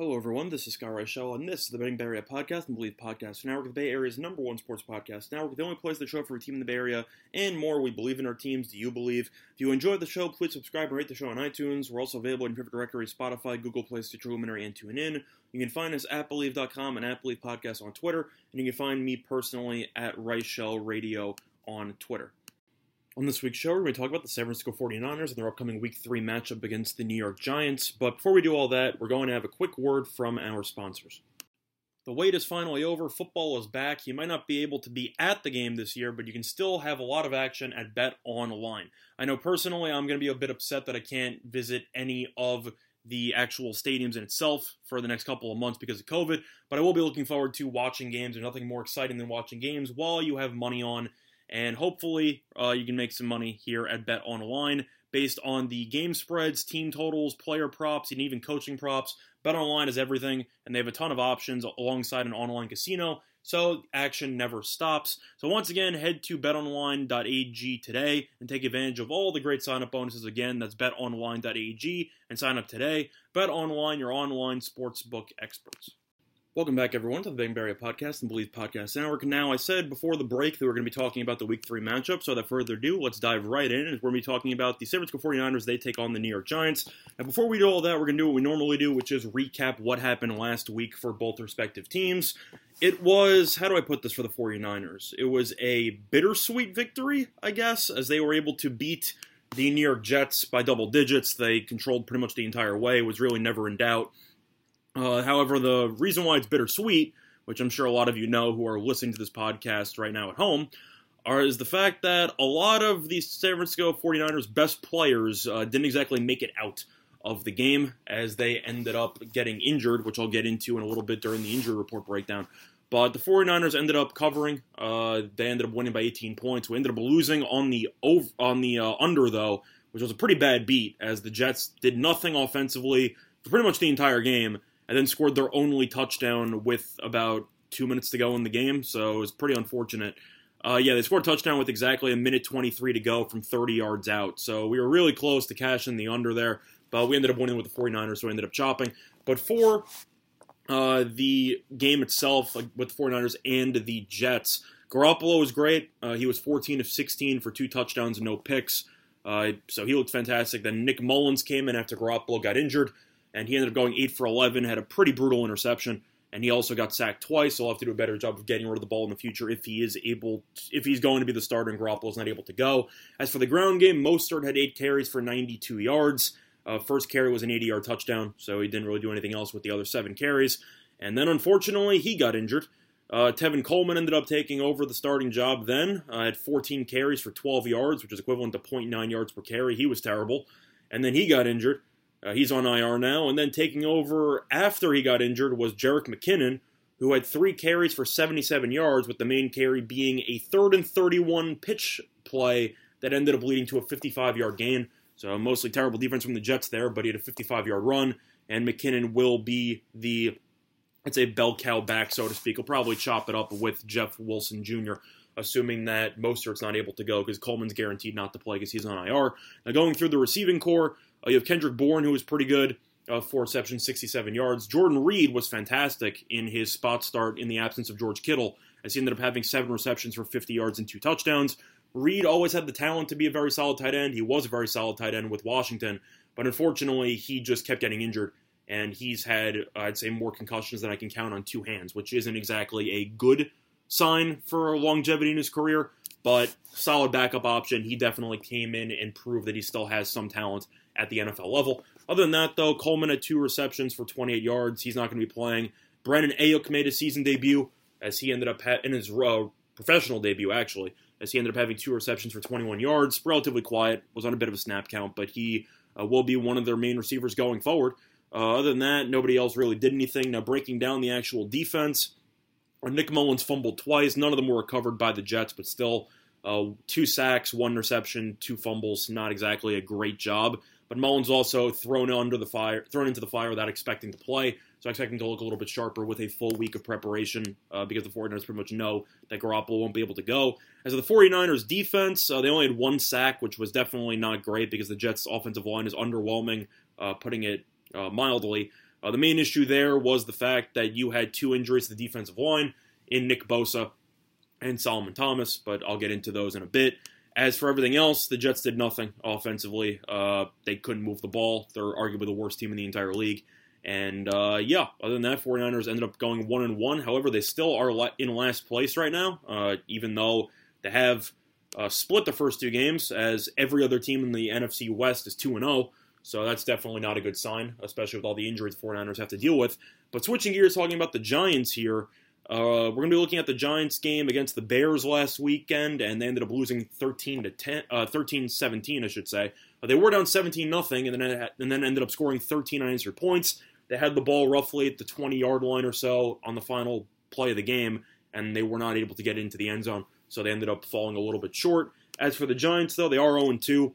Hello, everyone. This is Scott Reichel, and this is the Betting Bay Area podcast and Believe Podcast Network, the Bay Area's number one sports podcast Now, we're the only place to show up for a team in the Bay Area and more. We believe in our teams. Do you believe? If you enjoyed the show, please subscribe and rate the show on iTunes. We're also available in your directory Spotify, Google Play, Stitcher Luminary, and TuneIn. You can find us at Believe.com and at Believe Podcast on Twitter, and you can find me personally at Reichel Radio on Twitter. On this week's show, we're going to talk about the San Francisco 49ers and their upcoming Week 3 matchup against the New York Giants. But before we do all that, we're going to have a quick word from our sponsors. The wait is finally over. Football is back. You might not be able to be at the game this year, but you can still have a lot of action at Bet Online. I know personally I'm going to be a bit upset that I can't visit any of the actual stadiums in itself for the next couple of months because of COVID, but I will be looking forward to watching games. There's nothing more exciting than watching games while you have money on and hopefully uh, you can make some money here at Bet Online based on the game spreads, team totals, player props, and even coaching props. Bet Online is everything, and they have a ton of options alongside an online casino, so action never stops. So once again, head to betonline.ag today and take advantage of all the great sign-up bonuses. Again, that's betonline.ag and sign up today. Bet Online, your online sportsbook experts. Welcome back, everyone, to the Bang Podcast and Believe Podcast Network. Now, I said before the break that we are going to be talking about the Week 3 matchup, so without further ado, let's dive right in. We're going to be talking about the San Francisco 49ers. They take on the New York Giants. And before we do all that, we're going to do what we normally do, which is recap what happened last week for both respective teams. It was, how do I put this for the 49ers? It was a bittersweet victory, I guess, as they were able to beat the New York Jets by double digits. They controlled pretty much the entire way, was really never in doubt. Uh, however, the reason why it's bittersweet, which I'm sure a lot of you know who are listening to this podcast right now at home, are, is the fact that a lot of the San Francisco 49ers' best players uh, didn't exactly make it out of the game as they ended up getting injured, which I'll get into in a little bit during the injury report breakdown. But the 49ers ended up covering. Uh, they ended up winning by 18 points. We ended up losing on the over, on the uh, under though, which was a pretty bad beat as the Jets did nothing offensively for pretty much the entire game and then scored their only touchdown with about two minutes to go in the game. So it was pretty unfortunate. Uh, yeah, they scored a touchdown with exactly a minute 23 to go from 30 yards out. So we were really close to cashing the under there, but we ended up winning with the 49ers, so we ended up chopping. But for uh, the game itself, like with the 49ers and the Jets, Garoppolo was great. Uh, he was 14 of 16 for two touchdowns and no picks. Uh, so he looked fantastic. Then Nick Mullens came in after Garoppolo got injured and he ended up going 8 for 11, had a pretty brutal interception, and he also got sacked twice, so he'll have to do a better job of getting rid of the ball in the future if he is able, to, if he's going to be the starter and Garoppolo's not able to go. As for the ground game, Mostert had 8 carries for 92 yards. Uh, first carry was an 80 yard touchdown, so he didn't really do anything else with the other seven carries. And then, unfortunately, he got injured. Uh, Tevin Coleman ended up taking over the starting job then. Uh, had 14 carries for 12 yards, which is equivalent to 0.9 yards per carry. He was terrible. And then he got injured. Uh, he's on IR now. And then taking over after he got injured was Jerick McKinnon, who had three carries for 77 yards, with the main carry being a third and 31 pitch play that ended up leading to a 55 yard gain. So mostly terrible defense from the Jets there, but he had a 55 yard run, and McKinnon will be the, I'd say, bell cow back, so to speak. He'll probably chop it up with Jeff Wilson Jr., assuming that Mostert's not able to go because Coleman's guaranteed not to play because he's on IR. Now going through the receiving corps, you have Kendrick Bourne, who was pretty good, uh, four receptions, 67 yards. Jordan Reed was fantastic in his spot start in the absence of George Kittle, as he ended up having seven receptions for 50 yards and two touchdowns. Reed always had the talent to be a very solid tight end. He was a very solid tight end with Washington, but unfortunately, he just kept getting injured, and he's had, I'd say, more concussions than I can count on two hands, which isn't exactly a good sign for longevity in his career, but solid backup option. He definitely came in and proved that he still has some talent at the NFL level. Other than that, though, Coleman had two receptions for 28 yards. He's not going to be playing. Brandon Aiyuk made his season debut as he ended up ha- in his uh, professional debut, actually, as he ended up having two receptions for 21 yards. Relatively quiet, was on a bit of a snap count, but he uh, will be one of their main receivers going forward. Uh, other than that, nobody else really did anything. Now, breaking down the actual defense, uh, Nick Mullens fumbled twice. None of them were recovered by the Jets, but still, uh, two sacks, one interception, two fumbles. Not exactly a great job. But Mullens also thrown under the fire, thrown into the fire without expecting to play. So I expect him to look a little bit sharper with a full week of preparation uh, because the 49ers pretty much know that Garoppolo won't be able to go. As of the 49ers defense, uh, they only had one sack, which was definitely not great because the Jets' offensive line is underwhelming, uh, putting it uh, mildly. Uh, the main issue there was the fact that you had two injuries to the defensive line in Nick Bosa and Solomon Thomas, but I'll get into those in a bit. As for everything else, the Jets did nothing offensively. Uh, they couldn't move the ball. They're arguably the worst team in the entire league. And uh, yeah, other than that, 49ers ended up going one and one. However, they still are in last place right now, uh, even though they have uh, split the first two games, as every other team in the NFC West is two and zero. Oh. So that's definitely not a good sign, especially with all the injuries the 49ers have to deal with. But switching gears, talking about the Giants here, uh, we're going to be looking at the Giants game against the Bears last weekend, and they ended up losing 13 to 10, uh, 13 17, I should say. Uh, they were down 17 nothing, and then and then ended up scoring 13 unanswered points. They had the ball roughly at the 20 yard line or so on the final play of the game, and they were not able to get into the end zone, so they ended up falling a little bit short. As for the Giants, though, they are 0 2.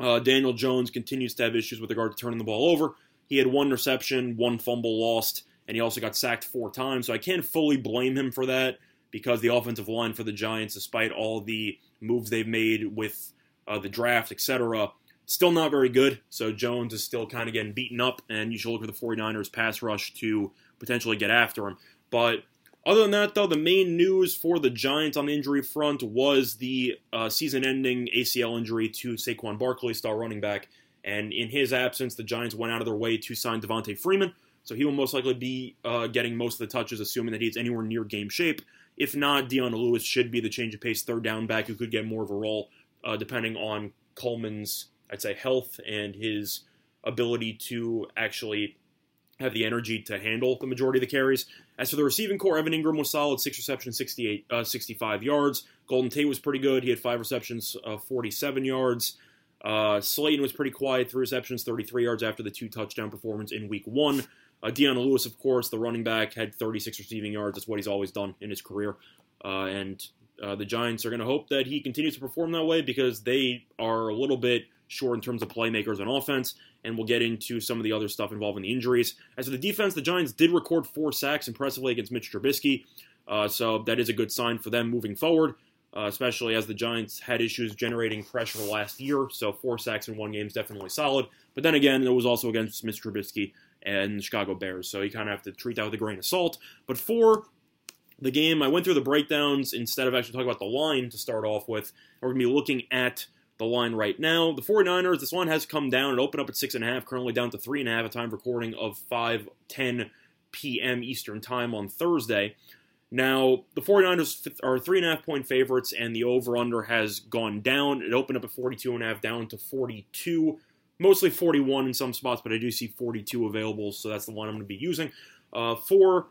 Uh, Daniel Jones continues to have issues with regard to turning the ball over. He had one reception, one fumble lost, and he also got sacked four times. So I can't fully blame him for that because the offensive line for the Giants, despite all the moves they've made with uh, the draft, etc., still not very good. So Jones is still kind of getting beaten up, and you should look for the 49ers pass rush to potentially get after him. But other than that, though, the main news for the Giants on the injury front was the uh, season ending ACL injury to Saquon Barkley, star running back. And in his absence, the Giants went out of their way to sign Devonta Freeman. So he will most likely be uh, getting most of the touches, assuming that he's anywhere near game shape. If not, Dion Lewis should be the change of pace third down back who could get more of a role, uh, depending on Coleman's, I'd say, health and his ability to actually have the energy to handle the majority of the carries. As for the receiving corps, Evan Engram was solid, six receptions, 68, uh, 65 yards. Golden Tate was pretty good. He had five receptions, uh, 47 yards. Uh, Slayton was pretty quiet, three receptions, 33 yards after the two touchdown performance in week one. Uh, Dion Lewis, of course, the running back, had 36 receiving yards. That's what he's always done in his career. Uh, and uh, the Giants are going to hope that he continues to perform that way because they are a little bit short in terms of playmakers on offense, and we'll get into some of the other stuff involving the injuries. As for the defense, the Giants did record four sacks impressively against Mitch Trubisky, uh, so that is a good sign for them moving forward, uh, especially as the Giants had issues generating pressure last year, so four sacks in one game is definitely solid. But then again, it was also against Mitch Trubisky and Chicago Bears, so you kind of have to treat that with a grain of salt. But for the game, I went through the breakdowns instead of actually talking about the line to start off with. We're going to be looking at the line right now. The 49ers, this line has come down. It opened up at 6.5, currently down to 3.5 at time recording of 5.10 p.m. Eastern Time on Thursday. Now, the 49ers are 3.5 point favorites, and the over under has gone down. It opened up at 42.5 down to 42, mostly 41 in some spots, but I do see 42 available, so that's the one I'm going to be using. Uh, for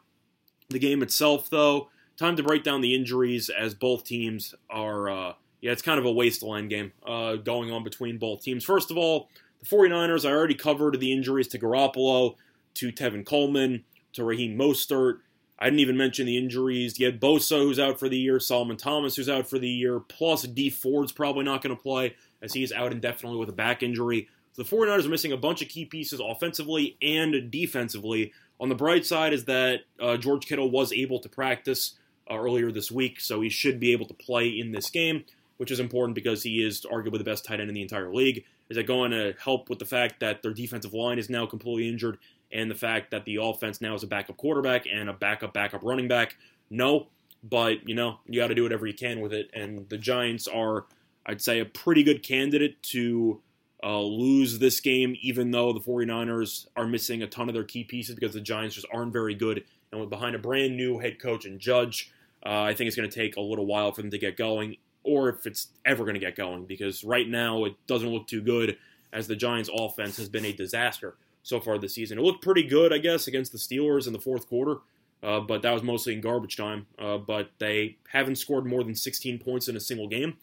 the game itself, though, time to break down the injuries as both teams are. Uh, yeah, it's kind of a wasteland game uh, going on between both teams. First of all, the 49ers, I already covered the injuries to Garoppolo, to Tevin Coleman, to Raheem Mostert. I didn't even mention the injuries. You had Bosa, who's out for the year, Solomon Thomas, who's out for the year, plus Dee Ford's probably not going to play, as he's out indefinitely with a back injury. The 49ers are missing a bunch of key pieces offensively and defensively. On the bright side is that uh, George Kittle was able to practice uh, earlier this week, so he should be able to play in this game which is important because he is arguably the best tight end in the entire league. Is that going to help with the fact that their defensive line is now completely injured and the fact that the offense now is a backup quarterback and a backup backup running back? No, but you know you got to do whatever you can with it. And the Giants are, I'd say, a pretty good candidate to uh, lose this game, even though the 49ers are missing a ton of their key pieces because the Giants just aren't very good. And with behind a brand new head coach and judge, uh, I think it's going to take a little while for them to get going or if it's ever going to get going because right now it doesn't look too good as the Giants' offense has been a disaster so far this season. It looked pretty good, I guess, against the Steelers in the fourth quarter, uh, but that was mostly in garbage time. Uh, but they haven't scored more than 16 points in a single game,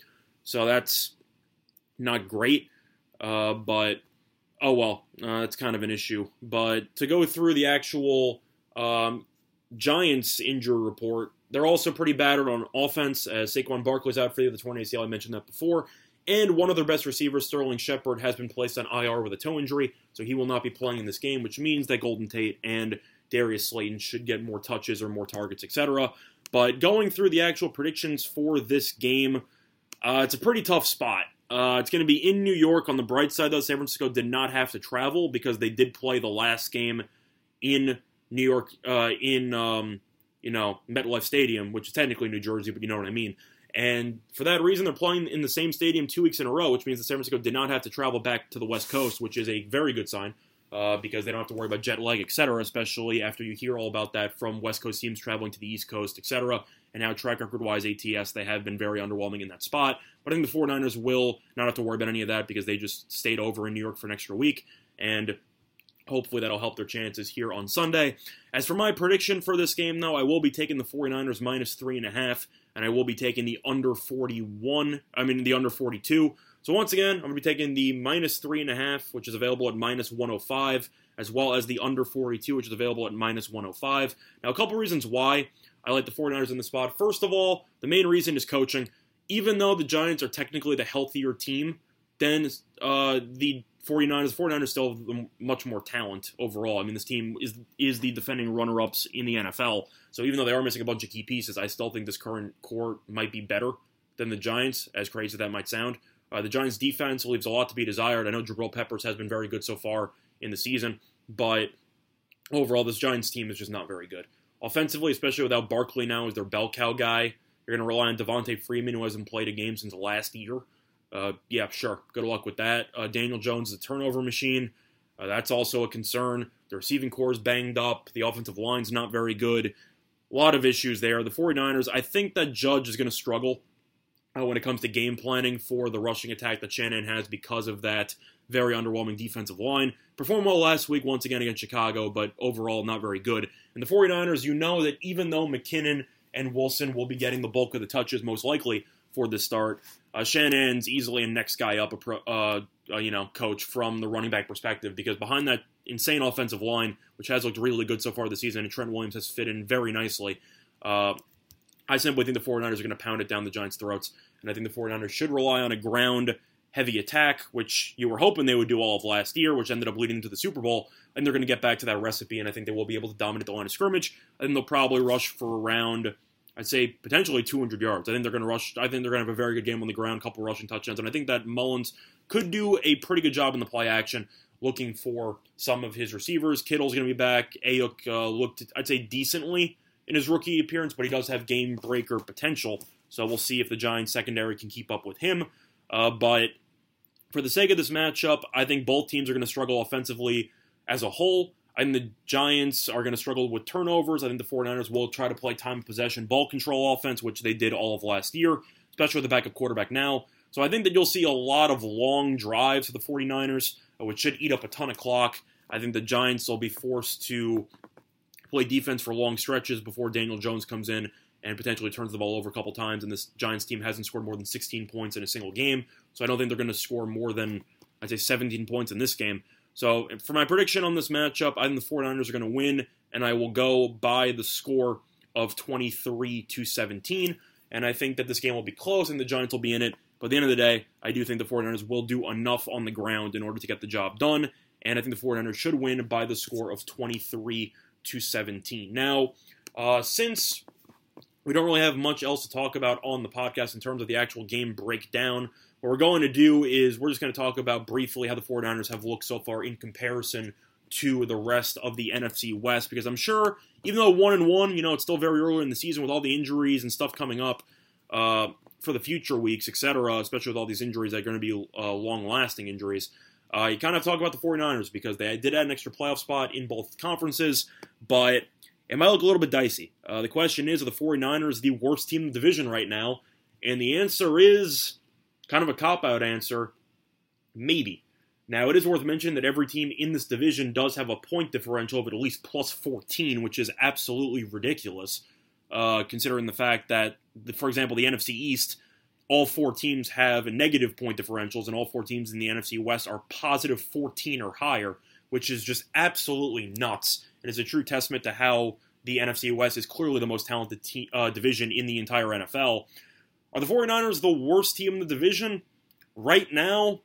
so that's not great. Uh, but oh well, uh, that's kind of an issue. But to go through the actual um, Giants injury report, they're also pretty battered on offense as Saquon Barkley's out for the torn ACL. I mentioned that before. And one of their best receivers, Sterling Shepard, has been placed on IR with a toe injury, so he will not be playing in this game, which means that Golden Tate and Darius Slayton should get more touches or more targets, etc. But going through the actual predictions for this game, uh, it's a pretty tough spot. Uh, it's going to be in New York. On the bright side, though, San Francisco did not have to travel because they did play the last game in New York, uh, in um, you know MetLife Stadium, which is technically New Jersey, but you know what I mean. And for that reason, they're playing in the same stadium two weeks in a row, which means that San Francisco did not have to travel back to the West Coast, which is a very good sign uh, because they don't have to worry about jet lag, etc. Especially after you hear all about that from West Coast teams traveling to the East Coast, etc. And now, track record wise, ATS, they have been very underwhelming in that spot. But I think the 49ers will not have to worry about any of that because they just stayed over in New York for an extra week. And hopefully that'll help their chances here on Sunday. As for my prediction for this game, though, I will be taking the 49ers minus 3.5, and I will be taking the under 41, I mean, the under 42. So once again, I'm going to be taking the minus 3.5, which is available at minus 105, as well as the under 42, which is available at minus 105. Now, a couple reasons why I like the 49ers in the spot. First of all, the main reason is coaching. Even though the Giants are technically the healthier team, then uh, the 49ers, the 49ers still have much more talent overall. I mean, this team is is the defending runner-ups in the NFL. So even though they are missing a bunch of key pieces, I still think this current core might be better than the Giants, as crazy as that might sound. Uh, the Giants' defense leaves a lot to be desired. I know Jabril Peppers has been very good so far in the season, but overall, this Giants team is just not very good. Offensively, especially without Barkley now as their bell cow guy, you're going to rely on Devonta Freeman, who hasn't played a game since last year. Uh, yeah, sure. Good luck with that. Uh, Daniel Jones is a turnover machine. Uh, that's also a concern. The receiving corps is banged up. The offensive line's not very good. A lot of issues there. The 49ers, I think that Judge is going to struggle uh, when it comes to game planning for the rushing attack that Shanahan has because of that very underwhelming defensive line. Performed well last week once again against Chicago, but overall not very good. And the 49ers, you know that even though McKinnon and Wilson will be getting the bulk of the touches most likely for this start, uh, easily a next guy up, a pro, uh, uh, you know, coach from the running back perspective because behind that insane offensive line, which has looked really good so far this season, and Trent Williams has fit in very nicely. Uh, I simply think the 49ers are going to pound it down the Giants' throats, and I think the 49ers should rely on a ground heavy attack, which you were hoping they would do all of last year, which ended up leading into the Super Bowl, and they're going to get back to that recipe, and I think they will be able to dominate the line of scrimmage. And they'll probably rush for around I'd say potentially 200 yards. I think they're going to rush. I think they're going to have a very good game on the ground, couple rushing touchdowns, and I think that Mullens could do a pretty good job in the play action, looking for some of his receivers. Kittle's going to be back. Aiyuk uh, looked, I'd say, decently in his rookie appearance, but he does have game breaker potential. So we'll see if the Giants secondary can keep up with him. Uh, but for the sake of this matchup, I think both teams are going to struggle offensively as a whole. I think the Giants are going to struggle with turnovers. I think the 49ers will try to play time of possession, ball control offense, which they did all of last year, especially with the backup quarterback now. So I think that you'll see a lot of long drives for the 49ers, uh, which should eat up a ton of clock. I think the Giants will be forced to play defense for long stretches before Daniel Jones comes in and potentially turns the ball over a couple times. And this Giants team hasn't scored more than 16 points in a single game. So I don't think they're going to score more than, I'd say, 17 points in this game. So for my prediction on this matchup, I think the 49ers are going to win, and I will go by the score of 23 to 17. And I think that this game will be close and the Giants will be in it. But at the end of the day, I do think the 49ers will do enough on the ground in order to get the job done. And I think the 49ers should win by the score of 23 to 17. Now, uh, since we don't really have much else to talk about on the podcast in terms of the actual game breakdown, what we're going to do is we're just going to talk about briefly how the 49ers have looked so far in comparison to the rest of the NFC West because I'm sure even though one and one, you know, it's still very early in the season with all the injuries and stuff coming up uh, for the future weeks, etc., especially with all these injuries that are going to be uh, long-lasting injuries. Uh, you kind of talk about the 49ers because they did add an extra playoff spot in both conferences, but it might look a little bit dicey. Uh, the question is, are the 49ers the worst team in the division right now? And the answer is kind of a cop out answer. Maybe. Now, it is worth mentioning that every team in this division does have a point differential of at least plus 14, which is absolutely ridiculous, uh, considering the fact that, for example, the NFC East, all four teams have negative point differentials, and all four teams in the NFC West are positive 14 or higher, which is just absolutely nuts. And It is a true testament to how the NFC West is clearly the most talented te- uh, division in the entire NFL. Are the 49ers the worst team in the division? Right now,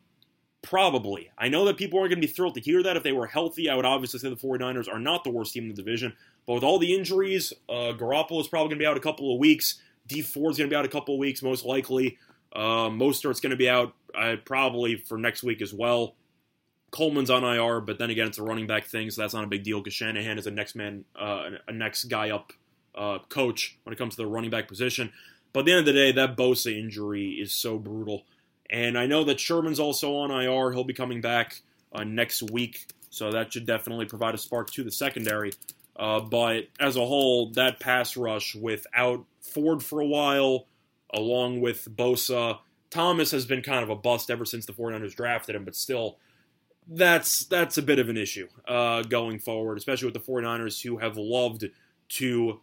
probably. I know that people aren't going to be thrilled to hear that. If they were healthy, I would obviously say the 49ers are not the worst team in the division. But with all the injuries, uh, Garoppolo is probably going to be out a couple of weeks. Dee Ford's going to be out a couple weeks, most likely. Uh, Mostert's going to be out uh, probably for next week as well. Coleman's on IR, but then again, it's a running back thing, so that's not a big deal because Shanahan is a next man, uh, a next guy up uh, coach when it comes to the running back position. But at the end of the day, that Bosa injury is so brutal. And I know that Sherman's also on IR. He'll be coming back uh, next week, so that should definitely provide a spark to the secondary. Uh, but as a whole, that pass rush without Ford for a while, along with Bosa, Thomas has been kind of a bust ever since the 49ers drafted him, but still, that's that's a bit of an issue uh, going forward, especially with the 49ers who have loved to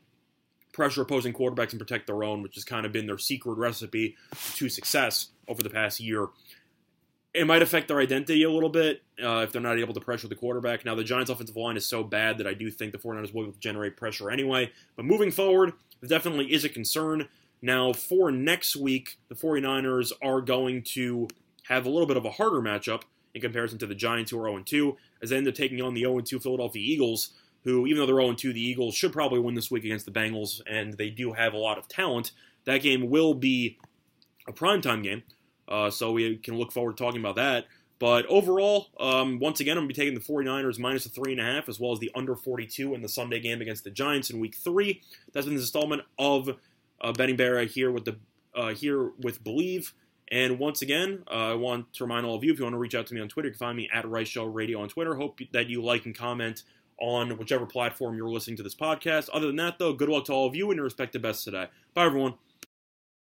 pressure opposing quarterbacks and protect their own, which has kind of been their secret recipe to success over the past year. It might affect their identity a little bit uh, if they're not able to pressure the quarterback. Now, the Giants' offensive line is so bad that I do think the 49ers will generate pressure anyway. But moving forward, it definitely is a concern. Now, for next week, the 49ers are going to have a little bit of a harder matchup in comparison to the Giants, who are 0 2, as they end up taking on the 0 2 Philadelphia Eagles, who, even though they're 0 2, the Eagles should probably win this week against the Bengals, and they do have a lot of talent. That game will be a primetime game, uh, so we can look forward to talking about that. But overall, um, once again, I'm going to be taking the 49ers minus a 3.5 as well as the under 42 in the Sunday game against the Giants in week three. That's been this installment of uh, Betting Bear here with the uh, here with Believe. And once again, uh, I want to remind all of you if you want to reach out to me on Twitter, you can find me at Rice Show Radio on Twitter. Hope that you like and comment on whichever platform you're listening to this podcast. Other than that, though, good luck to all of you and your respective best today. Bye, everyone.